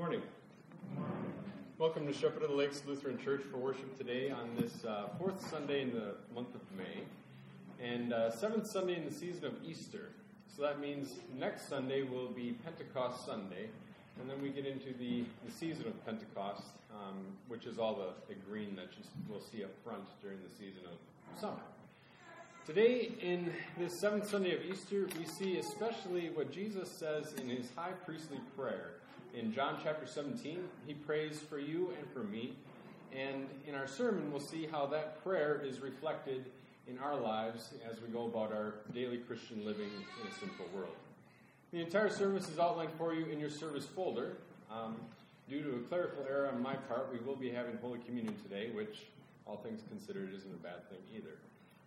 morning. Welcome to Shepherd of the Lakes Lutheran Church for worship today on this uh, fourth Sunday in the month of May and uh, seventh Sunday in the season of Easter. So that means next Sunday will be Pentecost Sunday, and then we get into the, the season of Pentecost, um, which is all the, the green that you will see up front during the season of summer. Today, in this seventh Sunday of Easter, we see especially what Jesus says in his high priestly prayer. In John chapter 17, he prays for you and for me. And in our sermon, we'll see how that prayer is reflected in our lives as we go about our daily Christian living in a sinful world. The entire service is outlined for you in your service folder. Um, due to a clerical error on my part, we will be having Holy Communion today, which, all things considered, isn't a bad thing either.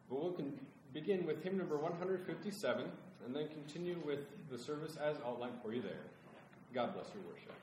But we'll con- begin with hymn number 157 and then continue with the service as outlined for you there. God bless your worship.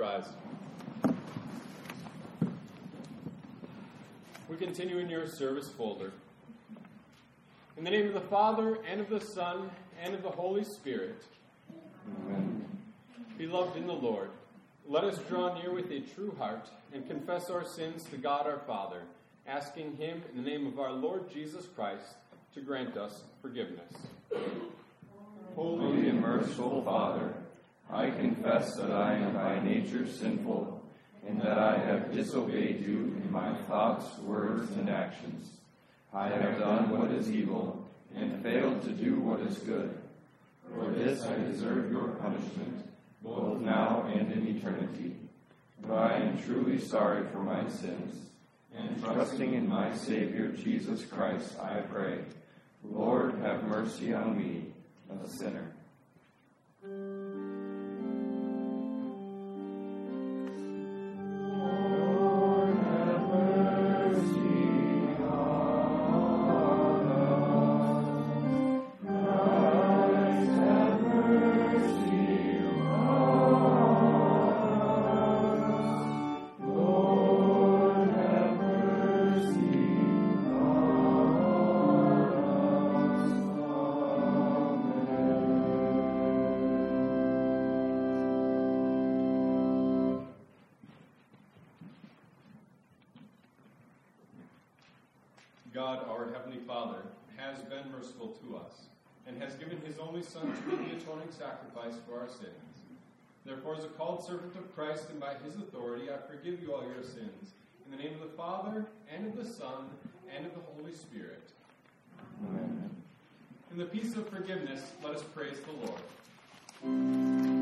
Rise. continue in your service folder. In the name of the Father, and of the Son, and of the Holy Spirit. Amen. Beloved in the Lord, let us draw near with a true heart and confess our sins to God our Father, asking Him in the name of our Lord Jesus Christ to grant us forgiveness. Holy and merciful Father, I confess that I am by nature sinful, and that I have disobeyed you in my thoughts, words, and actions. I have done what is evil, and failed to do what is good. For this I deserve your punishment, both now and in eternity. But I am truly sorry for my sins, and trusting in my Savior Jesus Christ, I pray, Lord, have mercy on me, a sinner. Therefore, as a called servant of Christ and by His authority, I forgive you all your sins. In the name of the Father, and of the Son, and of the Holy Spirit. Amen. In the peace of forgiveness, let us praise the Lord.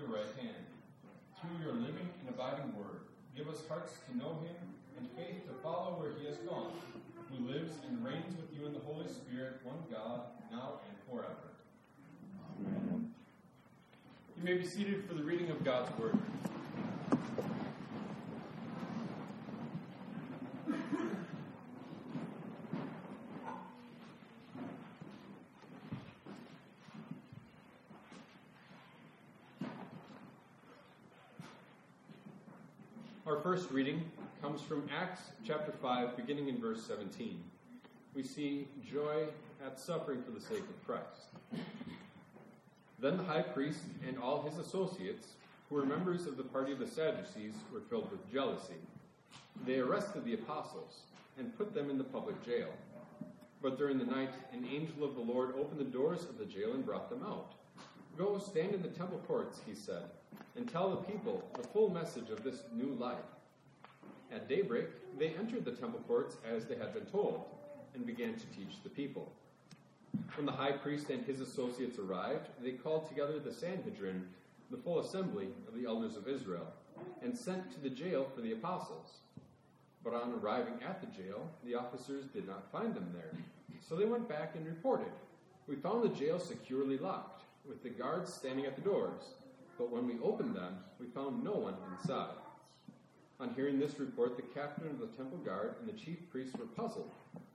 Your right hand. Through your living and abiding word, give us hearts to know him and faith to follow where he has gone, who lives and reigns with you in the Holy Spirit, one God, now and forever. Amen. You may be seated for the reading of God's Word. Our first reading comes from Acts chapter 5, beginning in verse 17. We see joy at suffering for the sake of Christ. Then the high priest and all his associates, who were members of the party of the Sadducees, were filled with jealousy. They arrested the apostles and put them in the public jail. But during the night, an angel of the Lord opened the doors of the jail and brought them out. Go stand in the temple courts, he said and tell the people the full message of this new life. At daybreak, they entered the temple courts as they had been told, and began to teach the people. When the high priest and his associates arrived, they called together the Sanhedrin, the full assembly of the elders of Israel, and sent to the jail for the apostles. But on arriving at the jail, the officers did not find them there. So they went back and reported, We found the jail securely locked, with the guards standing at the doors but when we opened them, we found no one inside. On hearing this report, the captain of the temple guard and the chief priests were puzzled,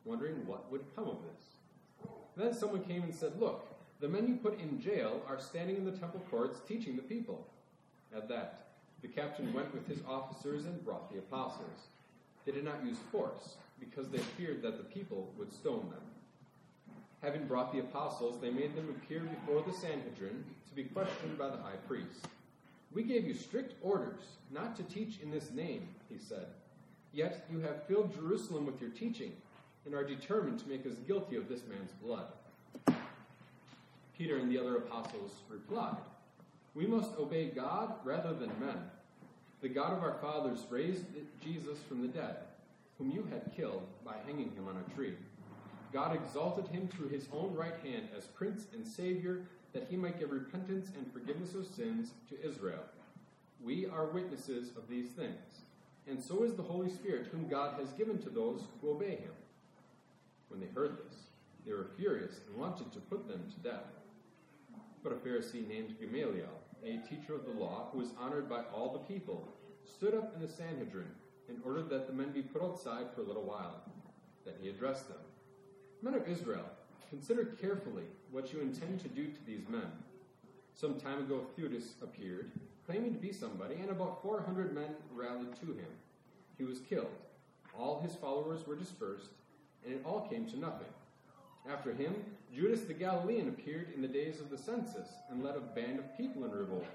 wondering what would come of this. Then someone came and said, Look, the men you put in jail are standing in the temple courts teaching the people. At that, the captain went with his officers and brought the apostles. They did not use force, because they feared that the people would stone them. Having brought the apostles, they made them appear before the Sanhedrin be questioned by the high priest. We gave you strict orders not to teach in this name, he said. Yet you have filled Jerusalem with your teaching and are determined to make us guilty of this man's blood. Peter and the other apostles replied, We must obey God rather than men. The God of our fathers raised Jesus from the dead, whom you had killed by hanging him on a tree. God exalted him to his own right hand as Prince and Savior, that he might give repentance and forgiveness of sins to Israel. We are witnesses of these things, and so is the Holy Spirit, whom God has given to those who obey him. When they heard this, they were furious and wanted to put them to death. But a Pharisee named Gamaliel, a teacher of the law, who was honored by all the people, stood up in the Sanhedrin and ordered that the men be put outside for a little while. Then he addressed them. Men of Israel, consider carefully what you intend to do to these men. Some time ago, Theudas appeared, claiming to be somebody, and about 400 men rallied to him. He was killed. All his followers were dispersed, and it all came to nothing. After him, Judas the Galilean appeared in the days of the census and led a band of people in revolt.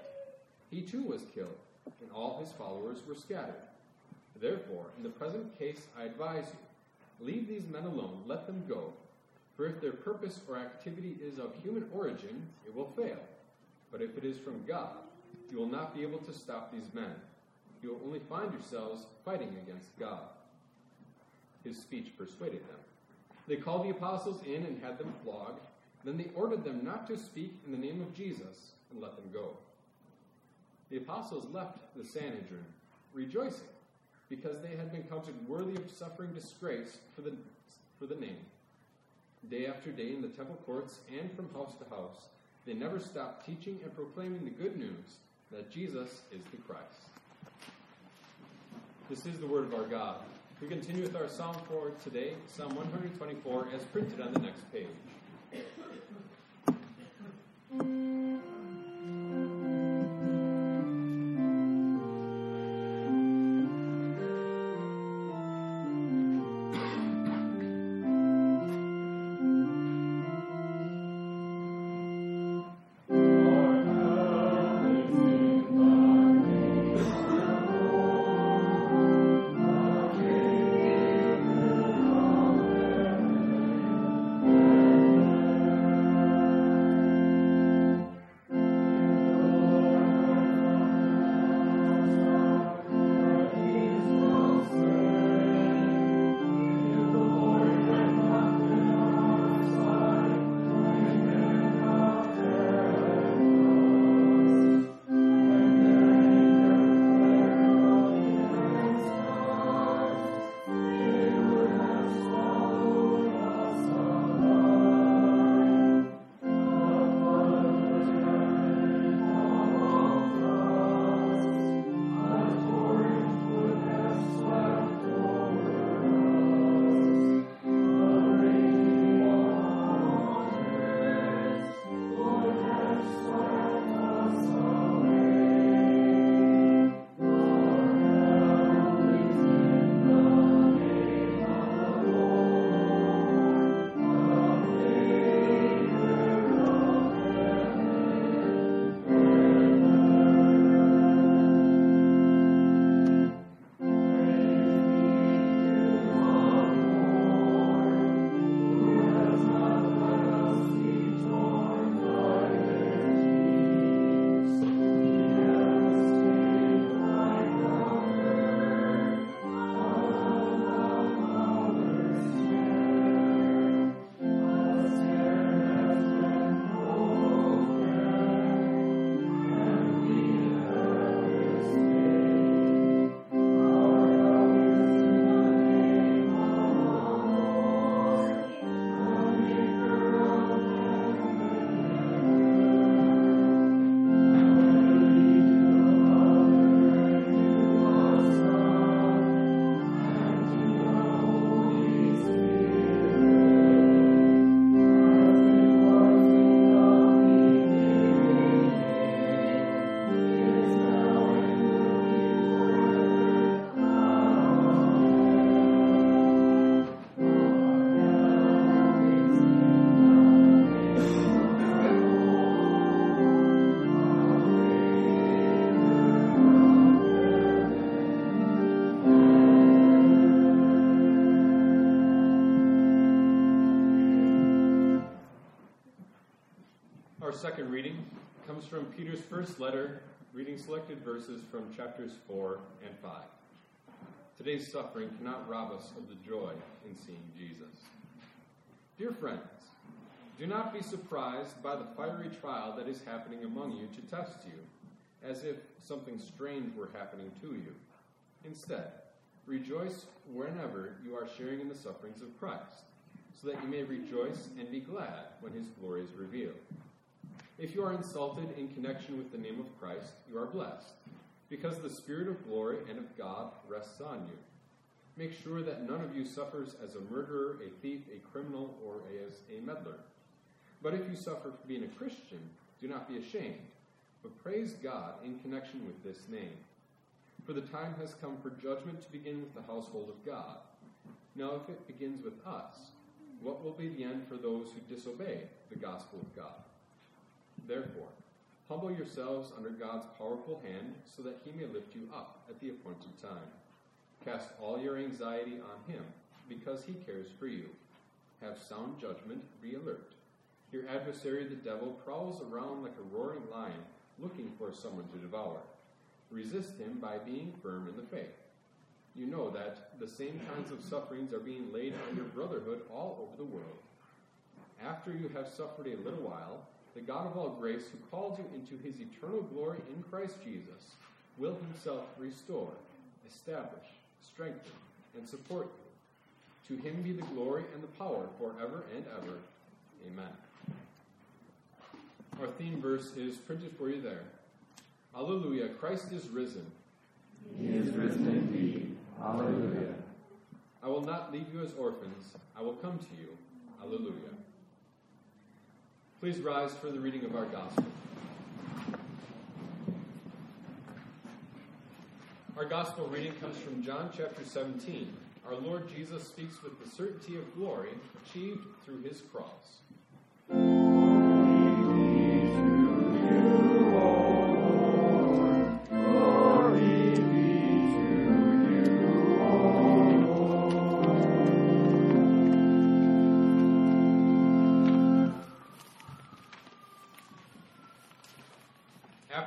He too was killed, and all his followers were scattered. Therefore, in the present case, I advise you Leave these men alone, let them go. For if their purpose or activity is of human origin, it will fail. But if it is from God, you will not be able to stop these men. You will only find yourselves fighting against God. His speech persuaded them. They called the apostles in and had them flogged. Then they ordered them not to speak in the name of Jesus and let them go. The apostles left the Sanhedrin, rejoicing because they had been counted worthy of suffering disgrace for the, for the name. Day after day in the temple courts and from house to house, they never stopped teaching and proclaiming the good news that Jesus is the Christ. This is the word of our God. We continue with our psalm for today, Psalm 124, as printed on the next page. Second reading comes from Peter's first letter, reading selected verses from chapters 4 and 5. Today's suffering cannot rob us of the joy in seeing Jesus. Dear friends, do not be surprised by the fiery trial that is happening among you to test you, as if something strange were happening to you. Instead, rejoice whenever you are sharing in the sufferings of Christ, so that you may rejoice and be glad when his glory is revealed. If you are insulted in connection with the name of Christ, you are blessed, because the Spirit of glory and of God rests on you. Make sure that none of you suffers as a murderer, a thief, a criminal, or as a meddler. But if you suffer for being a Christian, do not be ashamed, but praise God in connection with this name. For the time has come for judgment to begin with the household of God. Now, if it begins with us, what will be the end for those who disobey the gospel of God? Therefore, humble yourselves under God's powerful hand so that he may lift you up at the appointed time. Cast all your anxiety on him because he cares for you. Have sound judgment, be alert. Your adversary, the devil, prowls around like a roaring lion looking for someone to devour. Resist him by being firm in the faith. You know that the same kinds of sufferings are being laid on your brotherhood all over the world. After you have suffered a little while, the God of all grace, who called you into his eternal glory in Christ Jesus, will himself restore, establish, strengthen, and support you. To him be the glory and the power forever and ever. Amen. Our theme verse is printed for you there. Alleluia, Christ is risen. He is risen indeed. Alleluia. I will not leave you as orphans, I will come to you. Alleluia. Please rise for the reading of our gospel. Our gospel reading comes from John chapter 17. Our Lord Jesus speaks with the certainty of glory achieved through his cross.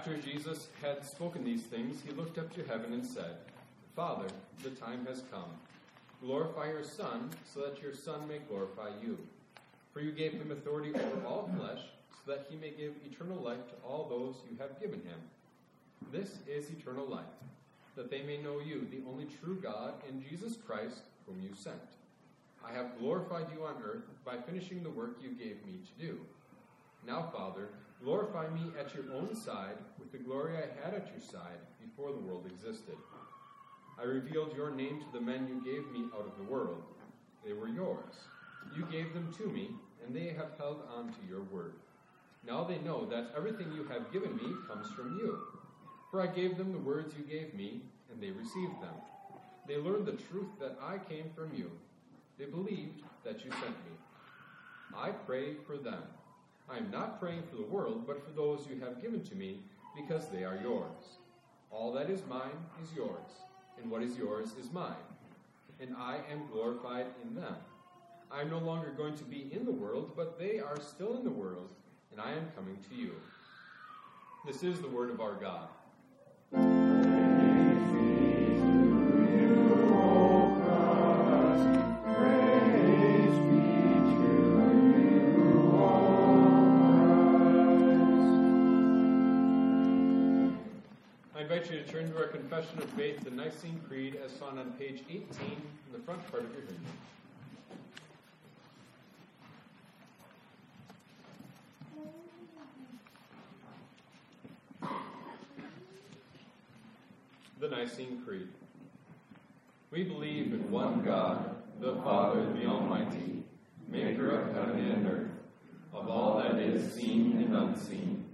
After Jesus had spoken these things, he looked up to heaven and said, Father, the time has come. Glorify your Son, so that your Son may glorify you. For you gave him authority over all flesh, so that he may give eternal life to all those you have given him. This is eternal life, that they may know you, the only true God, and Jesus Christ, whom you sent. I have glorified you on earth by finishing the work you gave me to do. Now, Father, glorify me at your own side with the glory I had at your side before the world existed. I revealed your name to the men you gave me out of the world. They were yours. You gave them to me, and they have held on to your word. Now they know that everything you have given me comes from you. For I gave them the words you gave me, and they received them. They learned the truth that I came from you. They believed that you sent me. I pray for them. I am not praying for the world, but for those you have given to me, because they are yours. All that is mine is yours, and what is yours is mine, and I am glorified in them. I am no longer going to be in the world, but they are still in the world, and I am coming to you. This is the word of our God. Invite you to turn to our Confession of Faith, the Nicene Creed, as found on page 18 in the front part of your hymn. The Nicene Creed. We believe in one God, the Father, the Almighty, maker of heaven and earth, of all that is seen and unseen.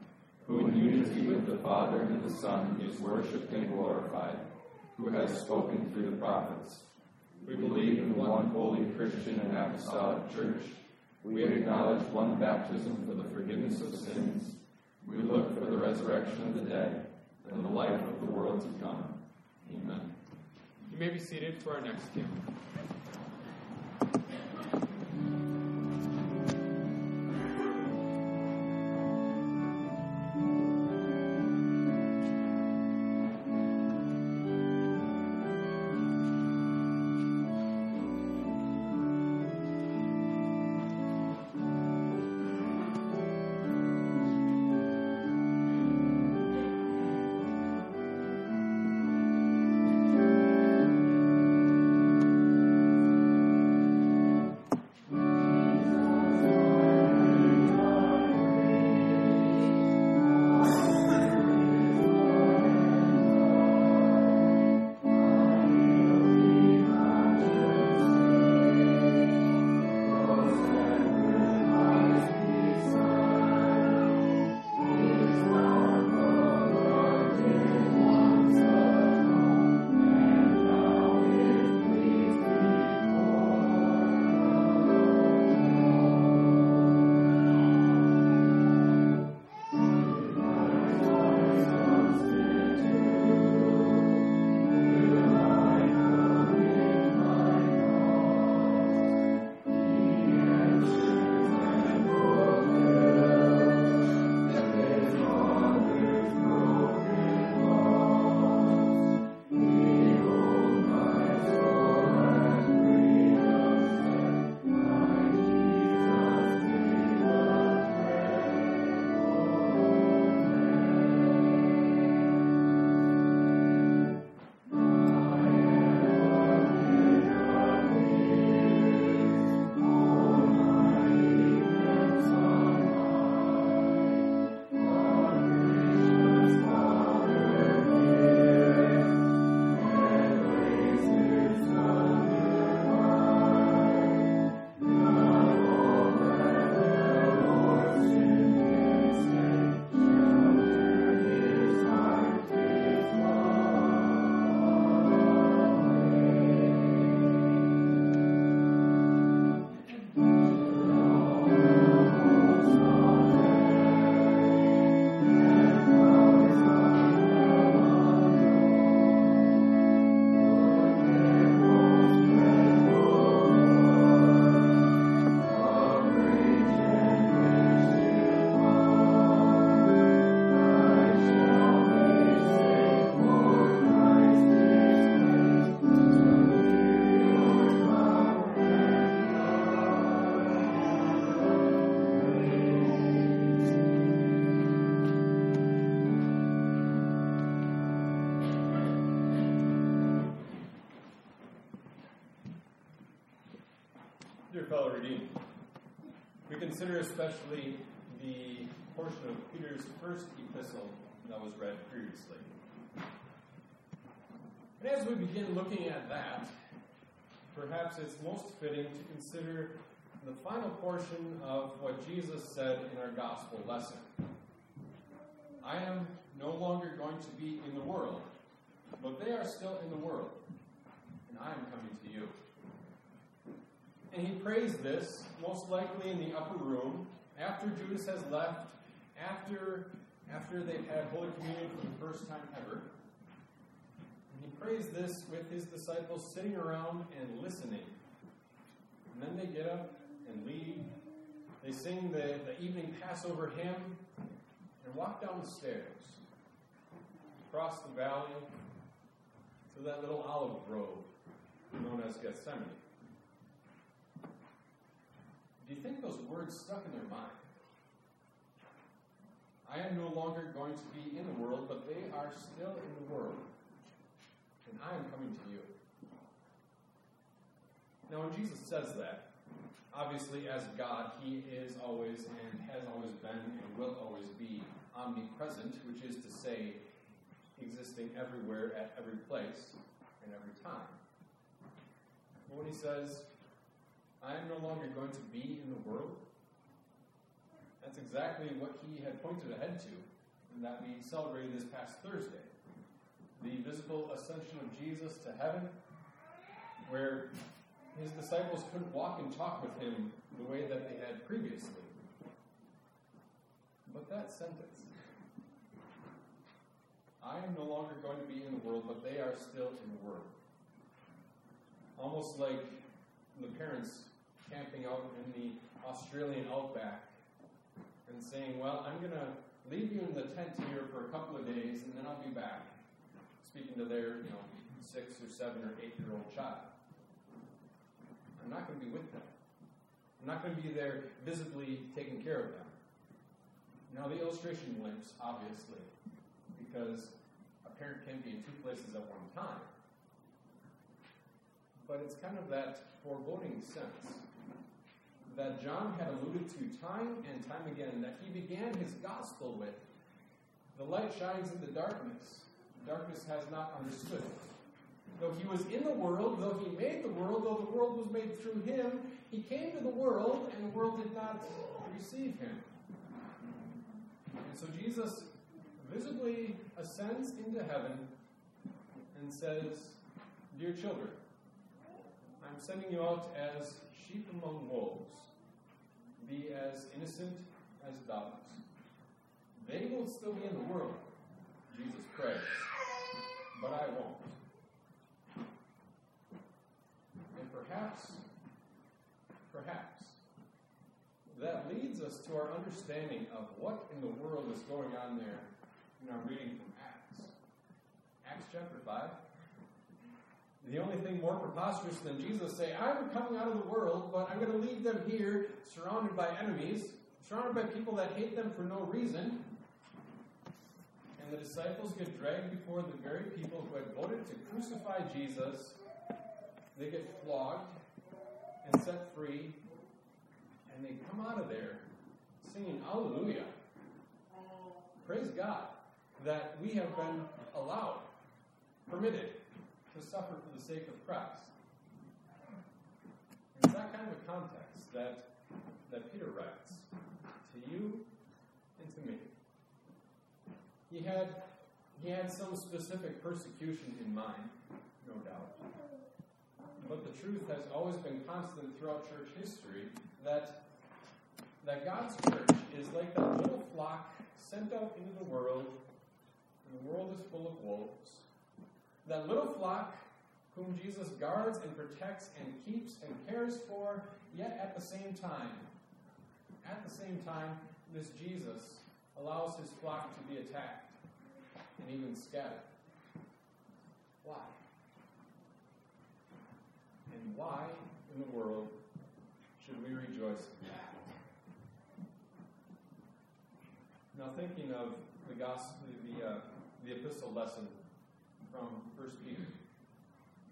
who in unity with the Father and the Son is worshipped and glorified, who has spoken through the prophets. We believe in one holy Christian and apostolic church. We acknowledge one baptism for the forgiveness of sins. We look for the resurrection of the dead and the life of the world to come. Amen. You may be seated for our next hymn. We consider especially the portion of Peter's first epistle that was read previously. And as we begin looking at that, perhaps it's most fitting to consider the final portion of what Jesus said in our gospel lesson. I am no longer going to be in the world, but they are still in the world, and I am coming to you. And he prays this, most likely in the upper room, after Judas has left, after, after they've had Holy Communion for the first time ever. And he prays this with his disciples sitting around and listening. And then they get up and leave. They sing the, the evening Passover hymn and walk down the stairs, across the valley to that little olive grove known as Gethsemane. Do you think those words stuck in their mind? I am no longer going to be in the world, but they are still in the world, and I am coming to you. Now, when Jesus says that, obviously, as God, He is always and has always been and will always be omnipresent, which is to say, existing everywhere at every place and every time. But when He says, I am no longer going to be in the world, that's exactly what He had pointed ahead to, and that we celebrated this past Thursday. The visible ascension of Jesus to heaven, where his disciples couldn't walk and talk with him the way that they had previously. But that sentence, I am no longer going to be in the world, but they are still in the world. Almost like the parents camping out in the Australian outback and saying, Well, I'm going to leave you in the tent here for a couple of days and then I'll be back. Speaking to their, you know, six or seven or eight year old child. I'm not going to be with them. I'm not going to be there visibly taking care of them. Now, the illustration limps, obviously, because a parent can be in two places at one time. But it's kind of that foreboding sense that John had alluded to time and time again that he began his gospel with. The light shines in the darkness. Darkness has not understood. Though he was in the world, though he made the world, though the world was made through him, he came to the world, and the world did not receive him. And so Jesus visibly ascends into heaven and says, Dear children, I'm sending you out as sheep among wolves. Be as innocent as doves. They will still be in the world, Jesus prays, but I won't. And perhaps, perhaps, that leads us to our understanding of what in the world is going on there in our reading from Acts. Acts chapter 5. The only thing more preposterous than Jesus say, I'm coming out of the world, but I'm going to leave them here surrounded by enemies, surrounded by people that hate them for no reason. And the disciples get dragged before the very people who had voted to crucify Jesus they get flogged and set free, and they come out of there singing Hallelujah. Praise God that we have been allowed, permitted to suffer for the sake of Christ. It's that kind of a context that, that Peter writes to you and to me. He had, he had some specific persecution in mind, no doubt but the truth has always been constant throughout church history that that God's church is like that little flock sent out into the world, and the world is full of wolves. That little flock whom Jesus guards and protects and keeps and cares for, yet at the same time, at the same time, this Jesus allows his flock to be attacked and even scattered. Why? And why in the world should we rejoice in that? Now, thinking of the gospel, the, uh, the epistle lesson from First Peter,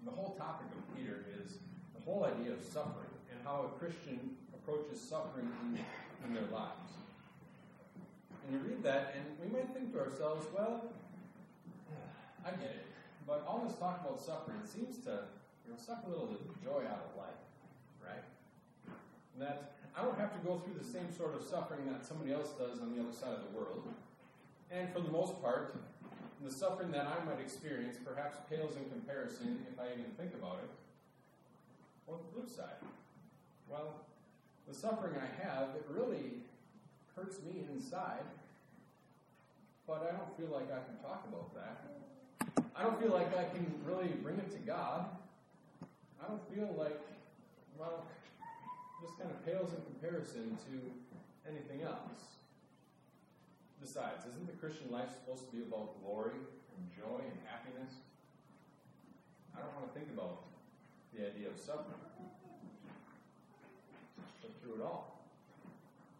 the whole topic of Peter is the whole idea of suffering and how a Christian approaches suffering in, in their lives. And you read that, and we might think to ourselves, well, I get it. But all this talk about suffering seems to you know, suck a little of the joy out of life, right? And that I don't have to go through the same sort of suffering that somebody else does on the other side of the world. And for the most part, the suffering that I might experience perhaps pales in comparison if I even think about it. On the flip side, well, the suffering I have, it really hurts me inside, but I don't feel like I can talk about that. I don't feel like I can really bring it to God. I don't feel like, well, this kind of pales in comparison to anything else. Besides, isn't the Christian life supposed to be about glory and joy and happiness? I don't want to think about the idea of suffering. But through it all,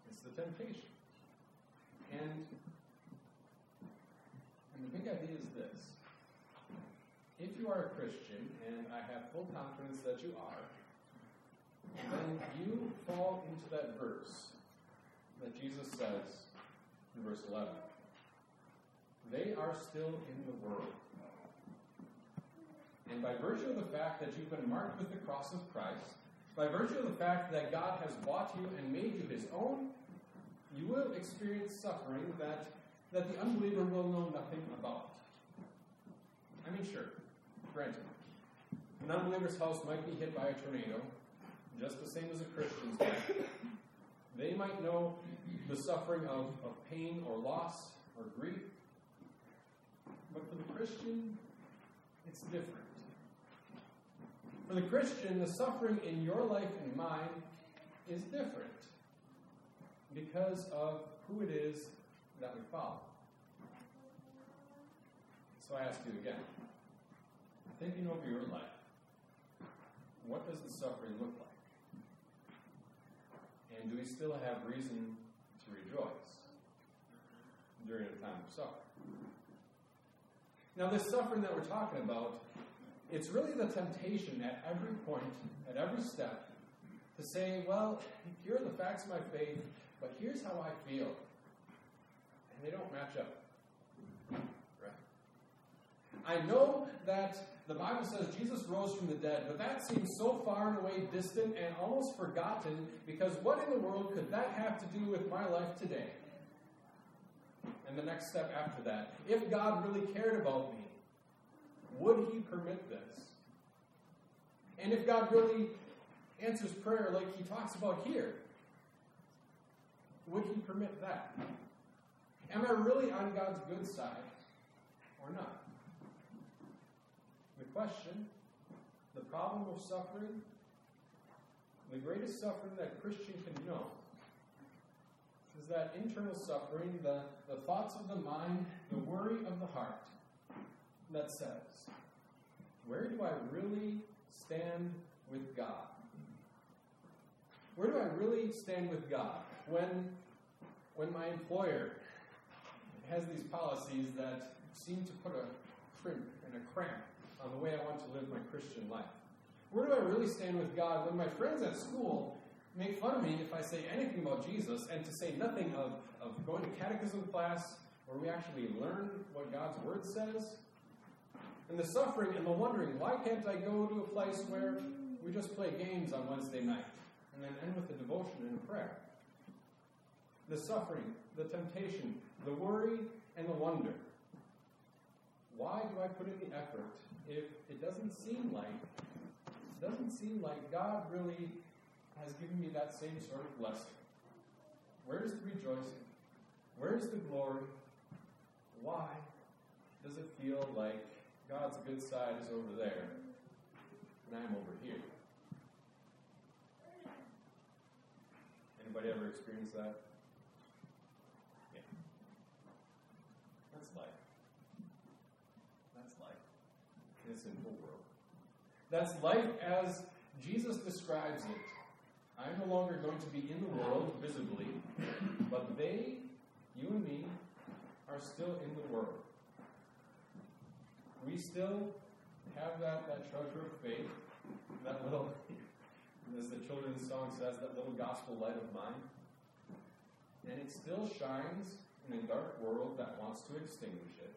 it's the temptation. And the big idea is this. If you are a Christian, and I have full confidence that you are, then you fall into that verse that Jesus says in verse 11. They are still in the world. And by virtue of the fact that you've been marked with the cross of Christ, by virtue of the fact that God has bought you and made you his own, you will experience suffering that, that the unbeliever will know nothing about. I mean, sure, granted. An unbeliever's house might be hit by a tornado, just the same as a Christian's. They might know the suffering of, of pain or loss or grief. But for the Christian, it's different. For the Christian, the suffering in your life and mine is different because of who it is that we follow. So I ask you again, thinking over your life, what does the suffering look like? And do we still have reason to rejoice during a time of suffering? Now, this suffering that we're talking about, it's really the temptation at every point, at every step, to say, well, here are the facts of my faith, but here's how I feel. And they don't match up. Right? I know that the Bible says Jesus rose from the dead, but that seems so far and away distant and almost forgotten because what in the world could that have to do with my life today? And the next step after that, if God really cared about me, would He permit this? And if God really answers prayer like He talks about here, would He permit that? Am I really on God's good side or not? The question, the problem of suffering, the greatest suffering that a Christian can know is that internal suffering, the, the thoughts of the mind, the worry of the heart that says, Where do I really stand with God? Where do I really stand with God? When, when my employer has these policies that seem to put a crimp and a cramp on the way I want to live my Christian life? Where do I really stand with God when my friends at school make fun of me if I say anything about Jesus and to say nothing of, of going to catechism class where we actually learn what God's Word says? And the suffering and the wondering, why can't I go to a place where we just play games on Wednesday night and then end with a devotion and a prayer? The suffering, the temptation, the worry, and the wonder. Why do I put in the effort if it doesn't seem like it doesn't seem like God really has given me that same sort of blessing? Where's the rejoicing? Where's the glory? Why does it feel like God's good side is over there and I'm over here? Anybody ever experienced that? Yeah. That's life. That's life in a sinful world. That's life as Jesus describes it. I'm no longer going to be in the world visibly, but they, you and me, are still in the world. We still have that, that treasure of faith, that little, as the children's song says, that little gospel light of mine. And it still shines in a dark world that wants to extinguish it.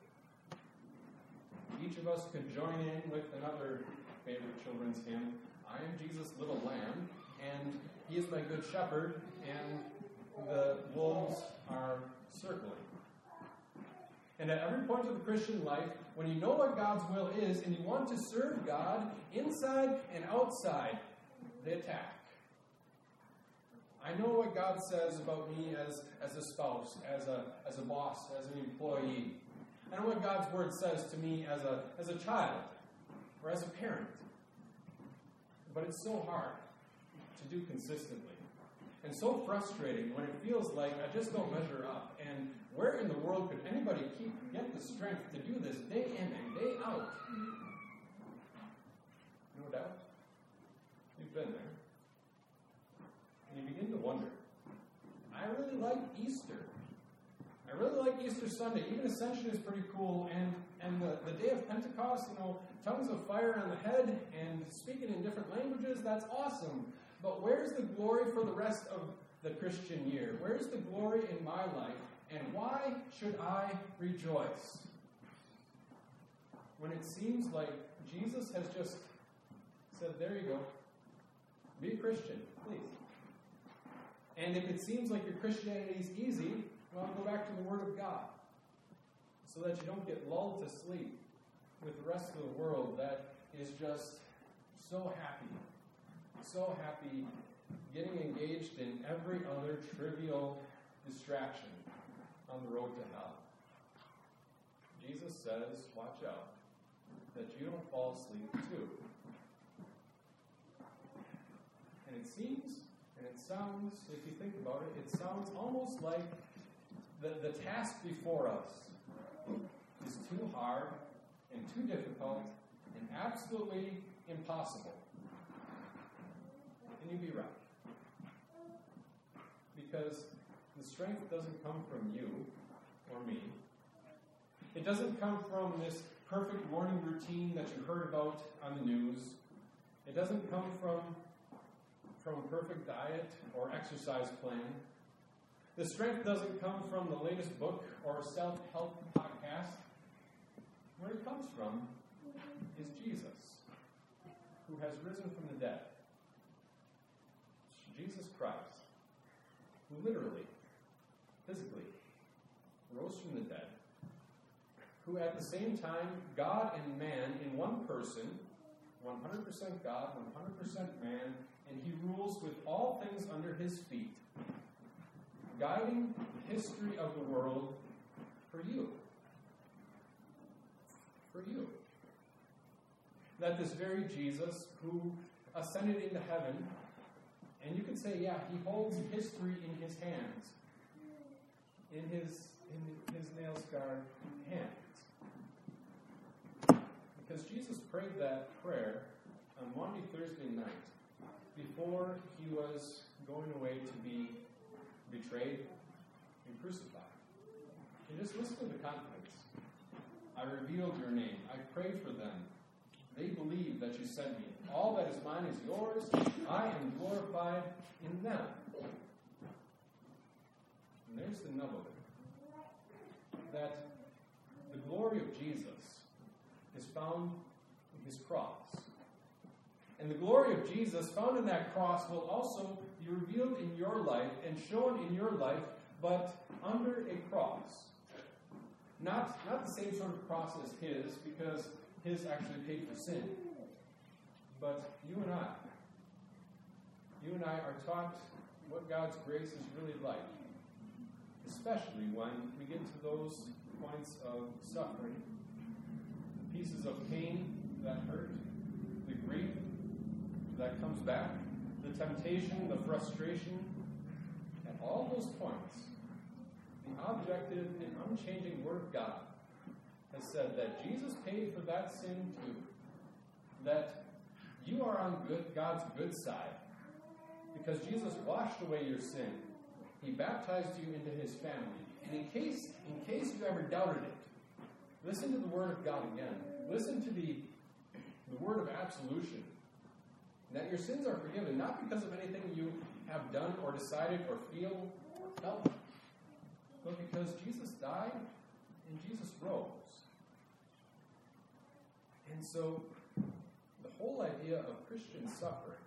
Each of us could join in with another favorite children's hymn, I am Jesus' little lamb, and he is my good shepherd, and the wolves are circling. And at every point of the Christian life, when you know what God's will is and you want to serve God inside and outside, they attack. I know what God says about me as, as a spouse, as a, as a boss, as an employee. I know what God's word says to me as a, as a child or as a parent. But it's so hard to do consistently. And so frustrating when it feels like I just don't measure up. And where in the world could anybody keep get the strength to do this day in and day out? No doubt. You've been there. And you begin to wonder. I really like Easter. I really like Easter Sunday. Even Ascension is pretty cool. And, and the, the day of Pentecost, you know, tongues of fire on the head and speaking in different languages, that's awesome. But where's the glory for the rest of the Christian year? Where's the glory in my life? And why should I rejoice? When it seems like Jesus has just said, There you go. Be a Christian, please. And if it seems like your Christianity is easy, well, go back to the Word of God so that you don't get lulled to sleep with the rest of the world that is just so happy, so happy getting engaged in every other trivial distraction on the road to hell. Jesus says, watch out that you don't fall asleep too. And it seems and it sounds, if you think about it, it sounds almost like the, the task before us is too hard and too difficult and absolutely impossible. And you'd be right. Because the strength doesn't come from you or me. It doesn't come from this perfect morning routine that you heard about on the news. It doesn't come from from a perfect diet or exercise plan. The strength doesn't come from the latest book or self help podcast. Where it comes from is Jesus, who has risen from the dead. Jesus Christ, who literally, physically, rose from the dead, who at the same time, God and man in one person, 100% God, 100% man, and he rules with all things under his feet, guiding the history of the world for you. For you. That this very Jesus who ascended into heaven, and you could say, yeah, he holds history in his hands, in his in his nail scarred hands. Because Jesus prayed that prayer on Maundy, Thursday night before he was going away to be betrayed and crucified. And just listen to the confidence. I revealed your name. I prayed for them. They believe that you sent me. All that is mine is yours. I am glorified in them. And there's the nub of it. That the glory of Jesus is found in his cross. And the glory of Jesus found in that cross will also revealed in your life and shown in your life, but under a cross. Not, not the same sort of cross as his, because his actually paid for sin. But you and I, you and I are taught what God's grace is really like, especially when we get to those points of suffering, the pieces of pain that hurt, the grief that comes back, the temptation, the frustration, at all those points, the objective and unchanging Word of God has said that Jesus paid for that sin too. That you are on good, God's good side because Jesus washed away your sin. He baptized you into His family. And in case, in case you ever doubted it, listen to the Word of God again. Listen to the, the word of absolution that your sins are forgiven, not because of anything you have done or decided or feel or felt, but because Jesus died and Jesus rose. And so, the whole idea of Christian suffering,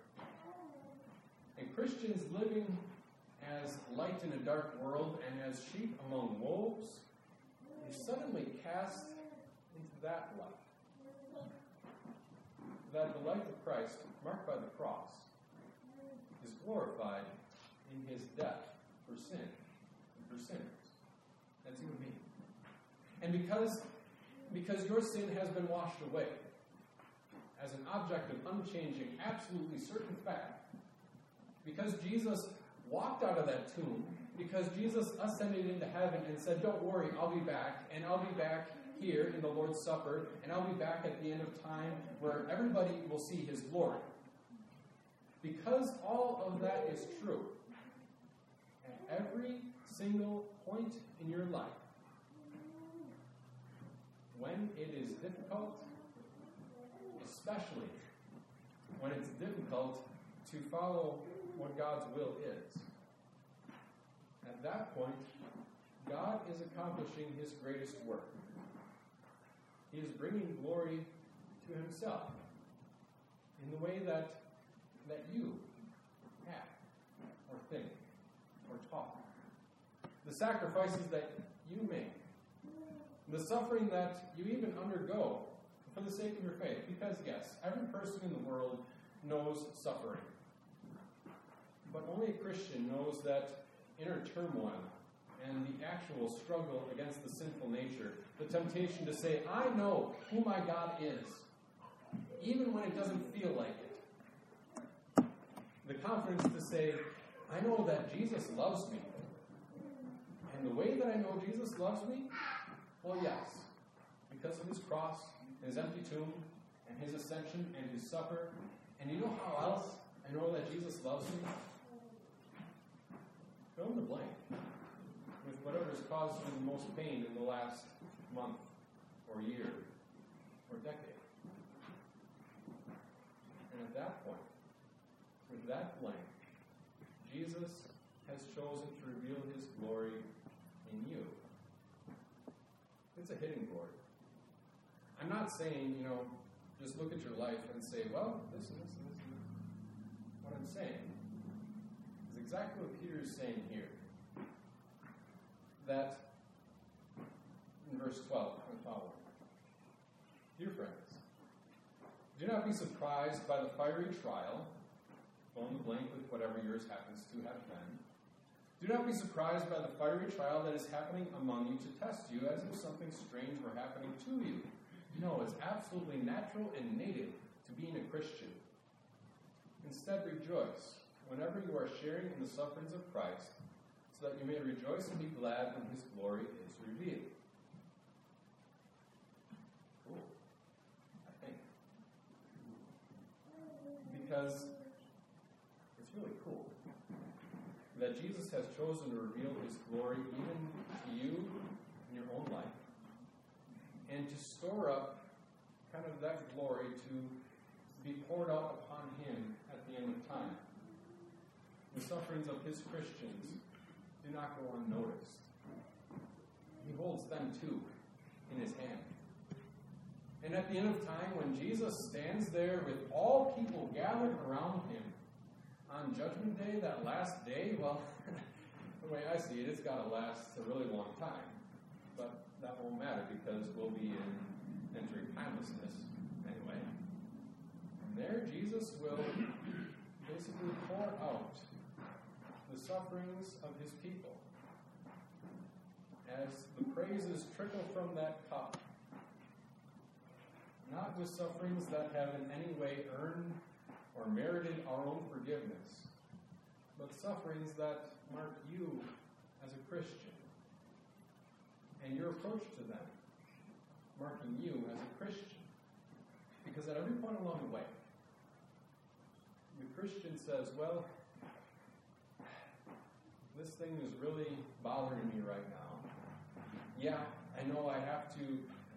and Christians living as light in a dark world and as sheep among wolves, is suddenly cast into that light that the life of Christ, marked by the cross, is glorified in his death for sin and for sinners. That's you and me. And because, because your sin has been washed away as an object of unchanging, absolutely certain fact, because Jesus walked out of that tomb, because Jesus ascended into heaven and said, Don't worry, I'll be back, and I'll be back here in the Lord's Supper, and I'll be back at the end of time where everybody will see his glory. Because all of that is true, at every single point in your life, when it is difficult, especially when it's difficult to follow what God's will is. At that point, God is accomplishing his greatest work. He is bringing glory to himself in the way that, that you act or think or talk. The sacrifices that you make, the suffering that you even undergo for the sake of your faith. Because, yes, every person in the world knows suffering. But only a Christian knows that inner turmoil and the actual struggle against the sinful nature, the temptation to say, I know who my God is, even when it doesn't feel like it. The confidence to say, I know that Jesus loves me. And the way that I know Jesus loves me, well, yes, because of his cross, his empty tomb, and his ascension, and his supper. And you know how else I know that Jesus loves me? Fill in the blank whatever's caused you the most pain in the last month, or year, or decade. And at that point, with that blank, Jesus has chosen to reveal his glory in you. It's a hitting board. I'm not saying, you know, just look at your life and say, well, this this and this and this. What I'm saying is exactly what Peter is saying here. That in verse 12 and following. Dear friends, do not be surprised by the fiery trial, fill in the blank with whatever yours happens to have been. Do not be surprised by the fiery trial that is happening among you to test you as if something strange were happening to you. No, it's absolutely natural and native to being a Christian. Instead, rejoice whenever you are sharing in the sufferings of Christ, so that you may rejoice and be glad when his glory is revealed. Cool. I think. Because it's really cool that Jesus has chosen to reveal his glory even to you in your own life and to store up kind of that glory to be poured out upon him at the end of time. The sufferings of his Christians do not go unnoticed. He holds them too in his hand. And at the end of time, when Jesus stands there with all people gathered around him on Judgment Day, that last day, well, the way I see it, it's got to last a really long time. But that won't matter because we'll be in entering timelessness anyway. And there, Jesus will basically pour out sufferings of his people as the praises trickle from that cup. Not with sufferings that have in any way earned or merited our own forgiveness, but sufferings that mark you as a Christian and your approach to them, marking you as a Christian. Because at every point along the way, the Christian says, Well, this thing is really bothering me right now. Yeah, I know I have to,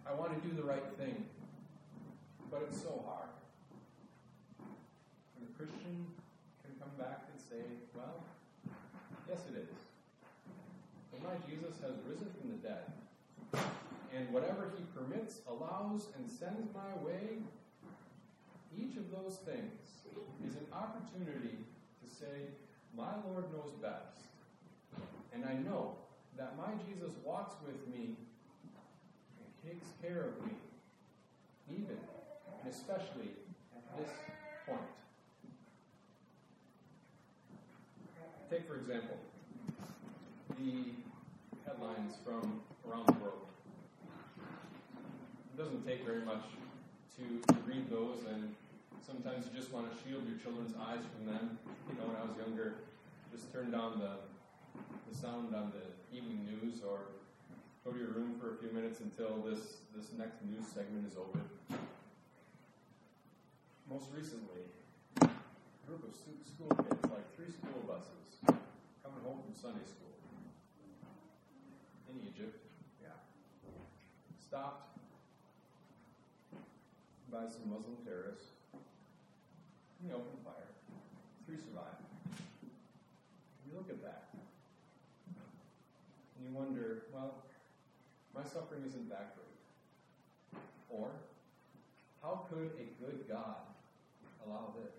I want to do the right thing, but it's so hard. And the Christian can come back and say, Well, yes, it is. But my Jesus has risen from the dead. And whatever he permits, allows, and sends my way, each of those things is an opportunity to say, My Lord knows best. And I know that my Jesus walks with me and takes care of me, even and especially at this point. Take, for example, the headlines from around the world. It doesn't take very much to, to read those, and sometimes you just want to shield your children's eyes from them. You know, when I was younger, just turn down the, the sound on the evening news or go to your room for a few minutes until this, this next news segment is over. Most recently, a group of school kids, like three school buses, coming home from Sunday school in Egypt, yeah, stopped by some Muslim terrorists in the open fire. Three survived. You look at that, wonder, well, my suffering isn't that great. Or, how could a good God allow this?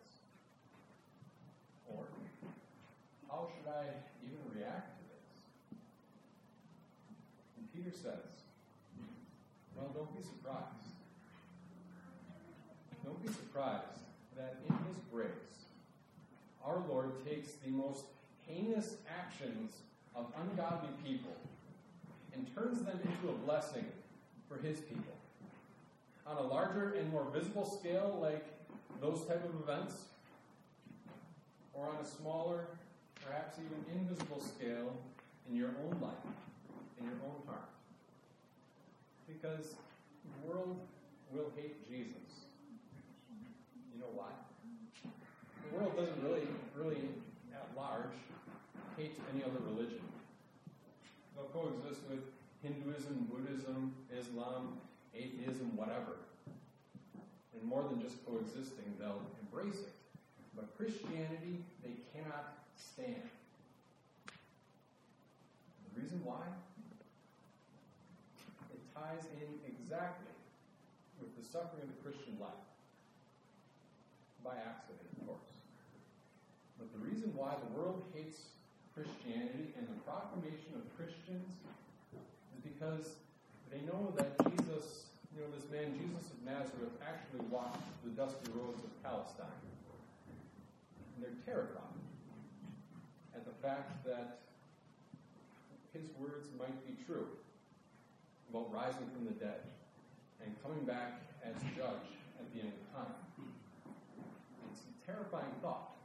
Or, how should I even react to this? And Peter says, well, don't be surprised. Don't be surprised that in His grace, our Lord takes the most heinous actions of ungodly people and turns them into a blessing for His people. On a larger and more visible scale, like those type of events, or on a smaller, perhaps even invisible scale in your own life, in your own heart. Because the world will hate Jesus. You know why? The world doesn't really, really, at large, any other religion. They'll coexist with Hinduism, Buddhism, Islam, atheism, whatever. And more than just coexisting, they'll embrace it. But Christianity, they cannot stand. The reason why? It ties in exactly with the suffering of the Christian life. By accident, of course. But the reason why the world hates Christianity and the proclamation of Christians is because they know that Jesus, you know, this man, Jesus of Nazareth, actually walked the dusty roads of Palestine. And they're terrified at the fact that his words might be true about rising from the dead and coming back as judge at the end of time. It's a terrifying thought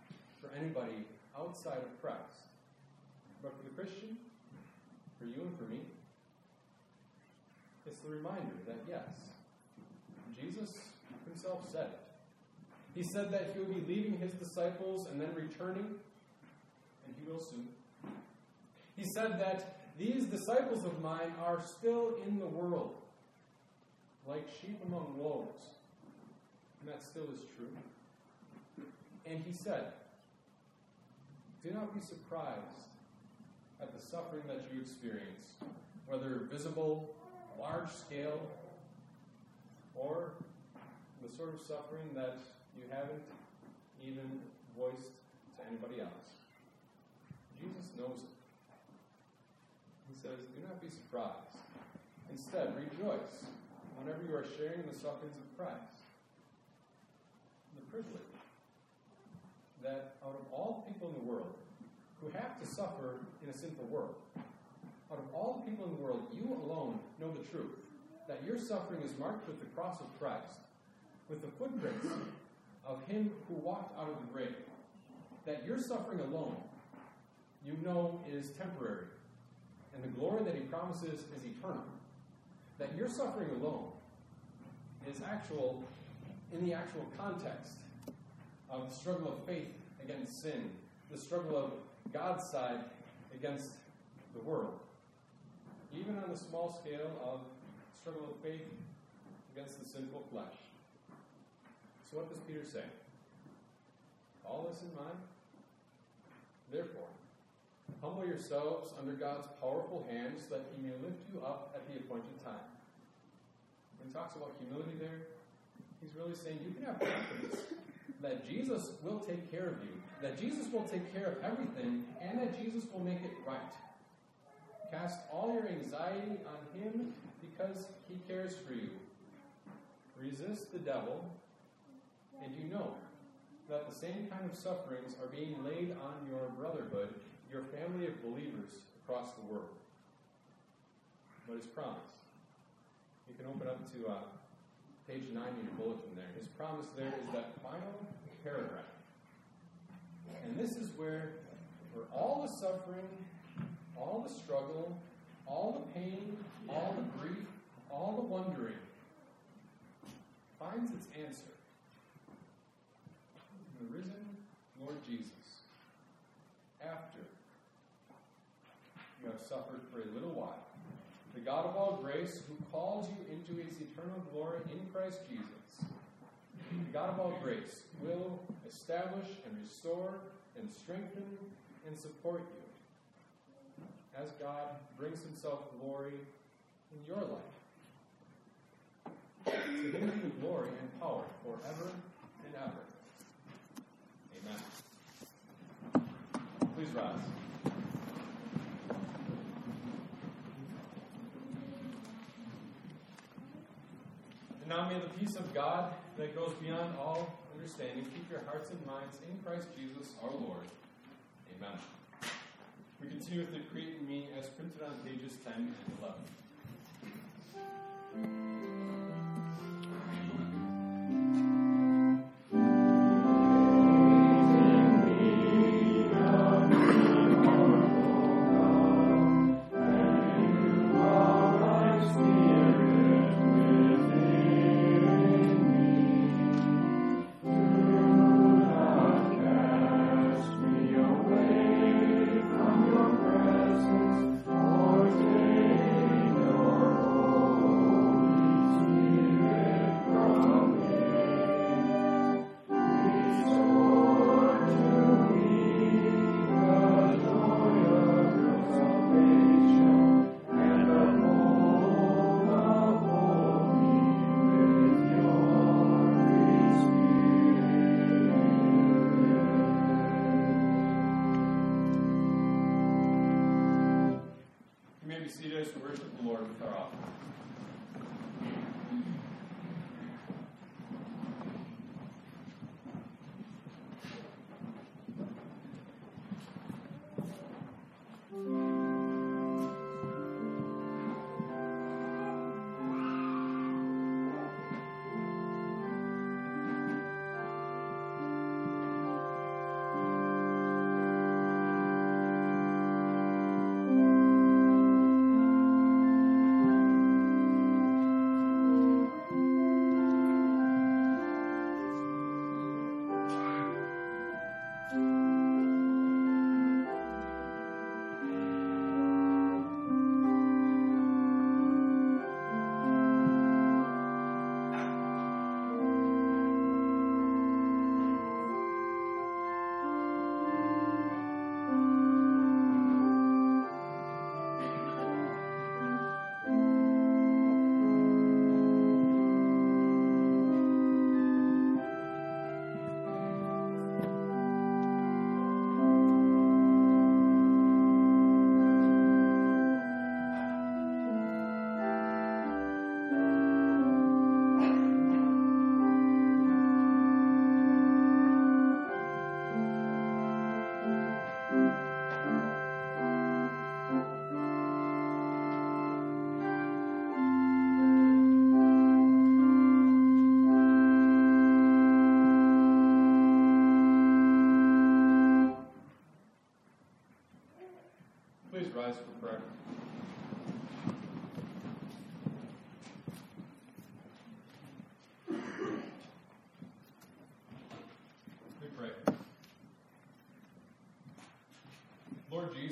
for anybody outside of Christ. But for the Christian, for you and for me, it's the reminder that yes, Jesus himself said it. He said that he would be leaving his disciples and then returning, and he will soon. He said that these disciples of mine are still in the world, like sheep among wolves. And that still is true. And he said, Do not be surprised at the suffering that you experience, whether visible, large scale, or the sort of suffering that you haven't even voiced to anybody else. Jesus knows it. He says, Do not be surprised. Instead, rejoice whenever you are sharing the sufferings of Christ. The privilege that out of all people in the world who have to suffer in a sinful world, out of all the people in the world, you alone know the truth. That your suffering is marked with the cross of Christ, with the footprints of Him who walked out of the grave. That your suffering alone, you know, is temporary, and the glory that He promises is eternal. That your suffering alone is actual, in the actual context of the struggle of faith against sin, the struggle of God's side against the world. Even on the small scale of struggle of faith against the sinful flesh. So, what does Peter say? All this in mind? Therefore, humble yourselves under God's powerful hand so that he may lift you up at the appointed time. When he talks about humility there, he's really saying you can have confidence that Jesus will take care of you, that Jesus will take care of everything, and that Jesus will make it right. Cast all your anxiety on him because he cares for you. Resist the devil, and you know that the same kind of sufferings are being laid on your brotherhood, your family of believers across the world. But his promise. You can open up to uh, page 9 in your bulletin there. His promise there is that final paragraph. And this is where, where all the suffering, all the struggle, all the pain, all the grief, all the wondering finds its answer. In the risen Lord Jesus, after you have suffered for a little while, God of all grace, who calls you into his eternal glory in Christ Jesus, the God of all grace, will establish and restore and strengthen and support you as God brings himself glory in your life. To him be the glory and power forever and ever. Amen. Please rise. Now may the peace of God that goes beyond all understanding keep your hearts and minds in Christ Jesus our Lord. Amen. We continue with the Create Me as printed on pages 10 and 11.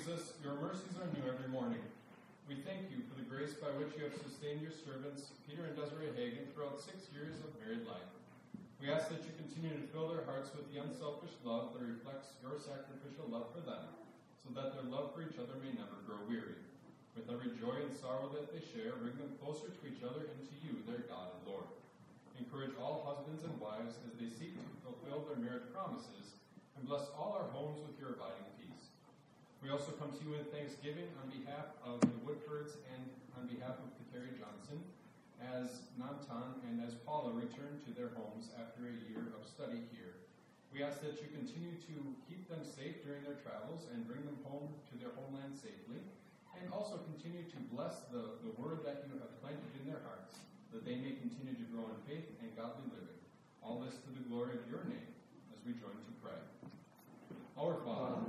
Jesus, your mercies are new every morning. We thank you for the grace by which you have sustained your servants, Peter and Desiree Hagen, throughout six years of married life. We ask that you continue to fill their hearts with the unselfish love that reflects your sacrificial love for them, so that their love for each other may never grow weary. With every joy and sorrow that they share, bring them closer to each other and to you, their God and Lord. Encourage all husbands and wives as they seek to fulfill their marriage promises, and bless all our homes with your abiding we also come to you in thanksgiving on behalf of the Woodfords and on behalf of Kateri Johnson as Nantan and as Paula return to their homes after a year of study here. We ask that you continue to keep them safe during their travels and bring them home to their homeland safely, and also continue to bless the, the word that you have planted in their hearts, that they may continue to grow in faith and godly living. All this to the glory of your name as we join to pray. Our Father,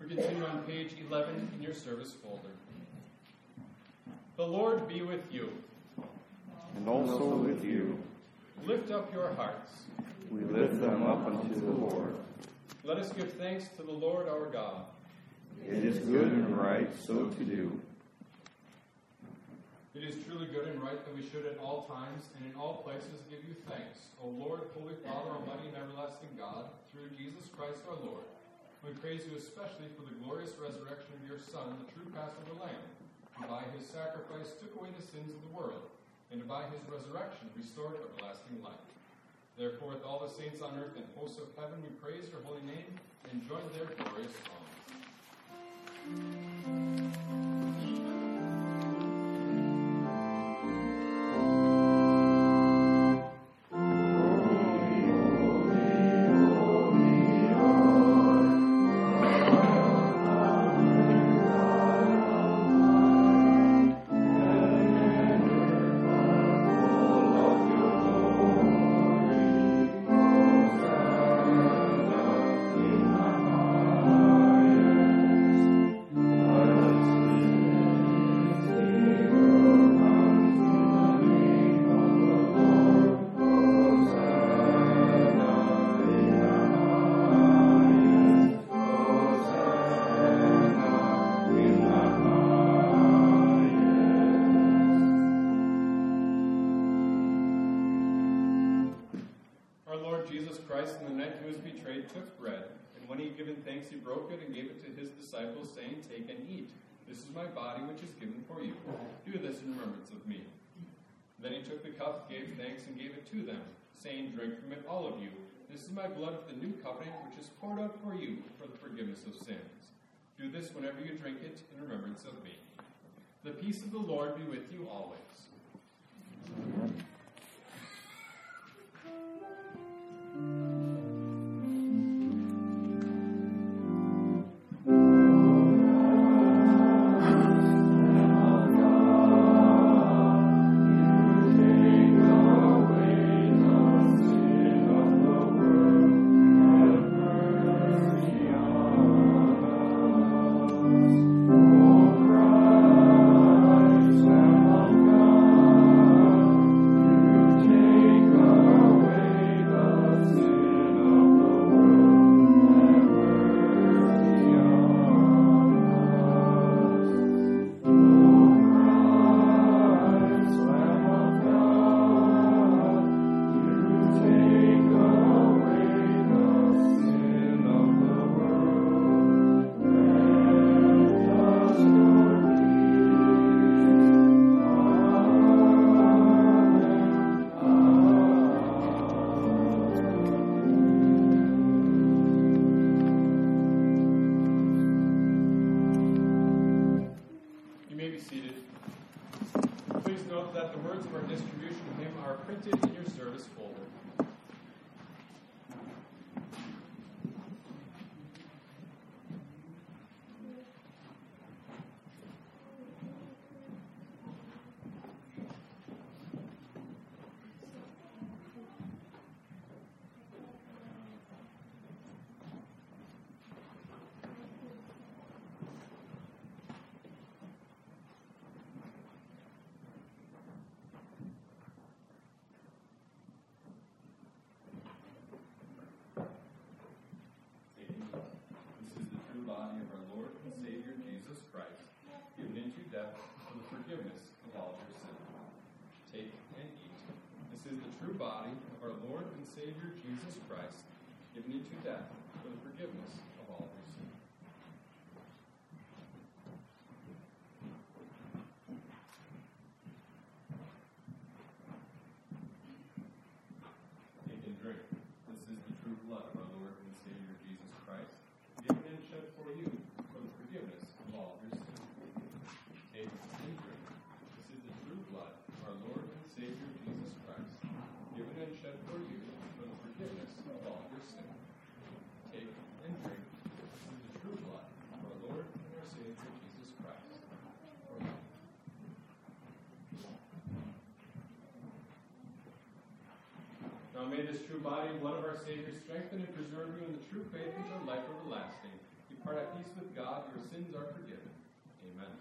continue on page 11 in your service folder. The Lord be with you. And also with you. Lift up your hearts. We lift them up unto the Lord. Let us give thanks to the Lord our God. It is good and right so to do. It is truly good and right that we should at all times and in all places give you thanks, O Lord, Holy Father, Almighty and everlasting God, through Jesus Christ our Lord. We praise you especially for the glorious resurrection of your Son, the true Passover Lamb, who by his sacrifice took away the sins of the world, and by his resurrection restored everlasting life. Therefore, with all the saints on earth and hosts of heaven, we praise your holy name and join their glorious song. Given thanks, he broke it and gave it to his disciples, saying, Take and eat. This is my body, which is given for you. Do this in remembrance of me. Then he took the cup, gave thanks, and gave it to them, saying, Drink from it, all of you. This is my blood of the new covenant, which is poured out for you for the forgiveness of sins. Do this whenever you drink it in remembrance of me. The peace of the Lord be with you always. Forgiveness of all your sins. Take and eat. This is the true body of our Lord and Savior Jesus Christ, given into death for the forgiveness of all may this true body of blood of our Savior strengthen and preserve you in the true faith until life everlasting. Depart at peace with God, your sins are forgiven. Amen.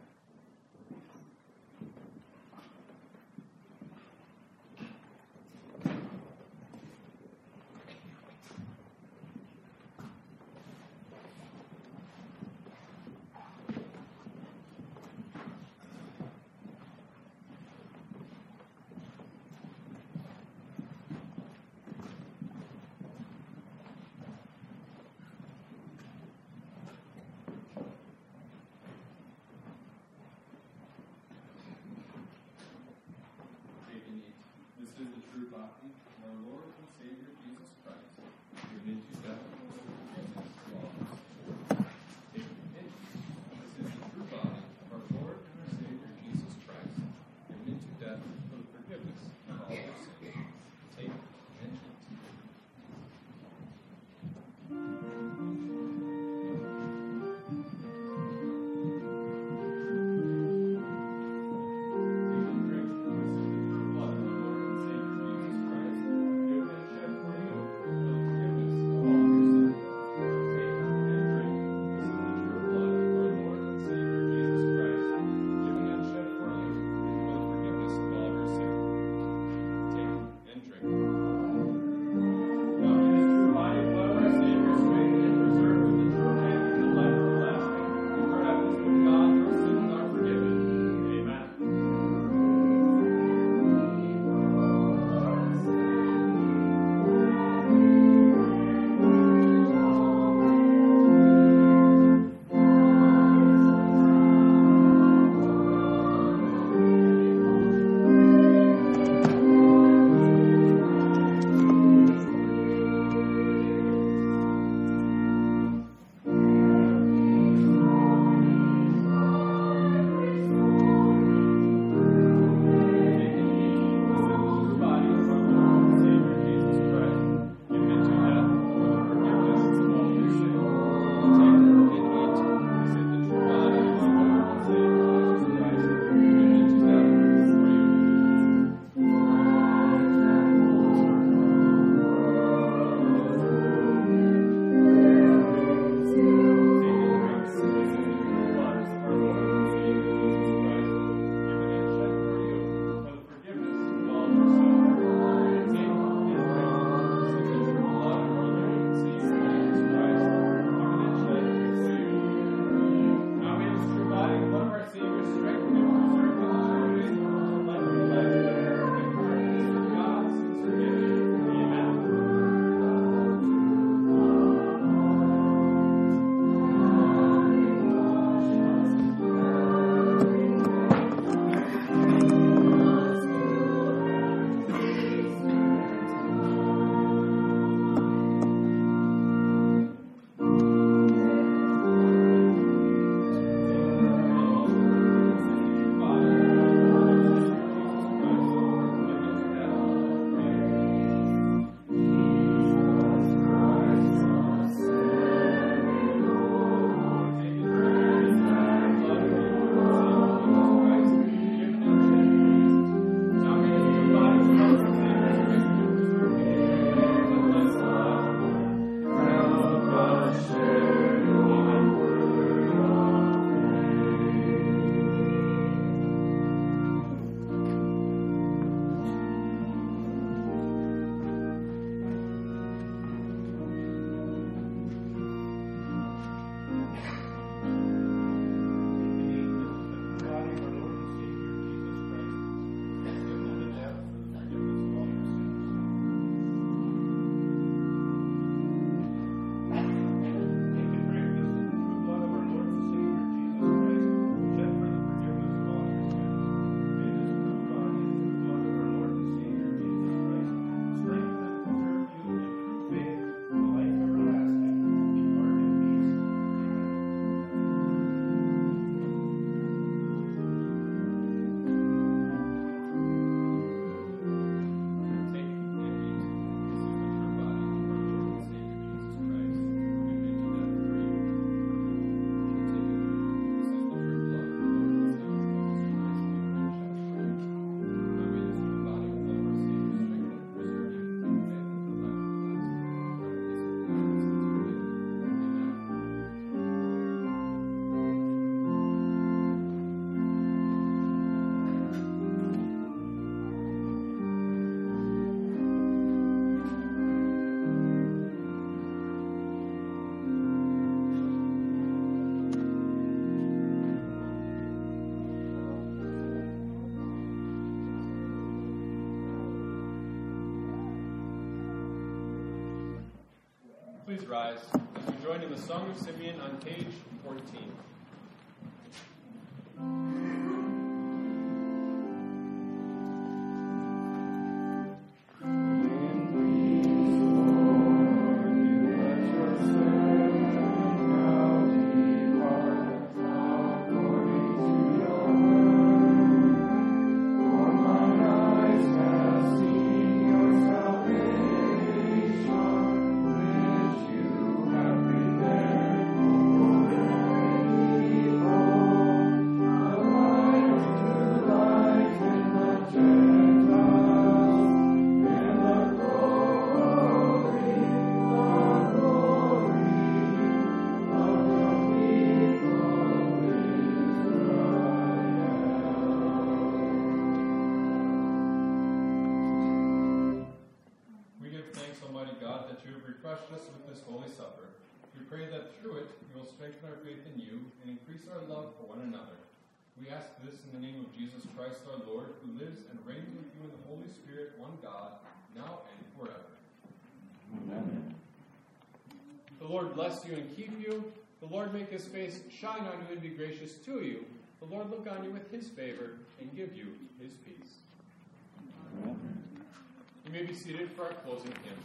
Rise as we join in the Song of Simeon on page one God, now and forever. Amen. The Lord bless you and keep you. The Lord make his face shine on you and be gracious to you. The Lord look on you with his favor and give you his peace. Amen. You may be seated for our closing hymn.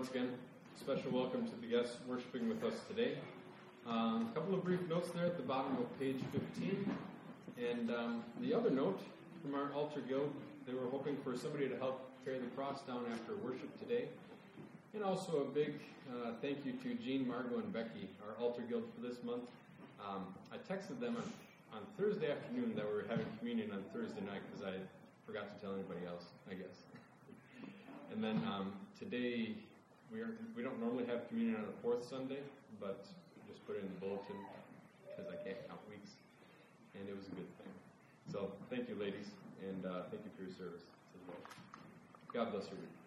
Once again. Special welcome to the guests worshiping with us today. Um, a couple of brief notes there at the bottom of page 15. And um, the other note from our altar guild, they were hoping for somebody to help carry the cross down after worship today. And also a big uh, thank you to Jean, Margot, and Becky, our altar guild for this month. Um, I texted them on, on Thursday afternoon that we were having communion on Thursday night because I forgot to tell anybody else, I guess. and then um, today, we, are, we don't normally have communion on the fourth Sunday, but just put it in the bulletin because I can't count weeks. And it was a good thing. So thank you, ladies, and uh, thank you for your service. God bless you.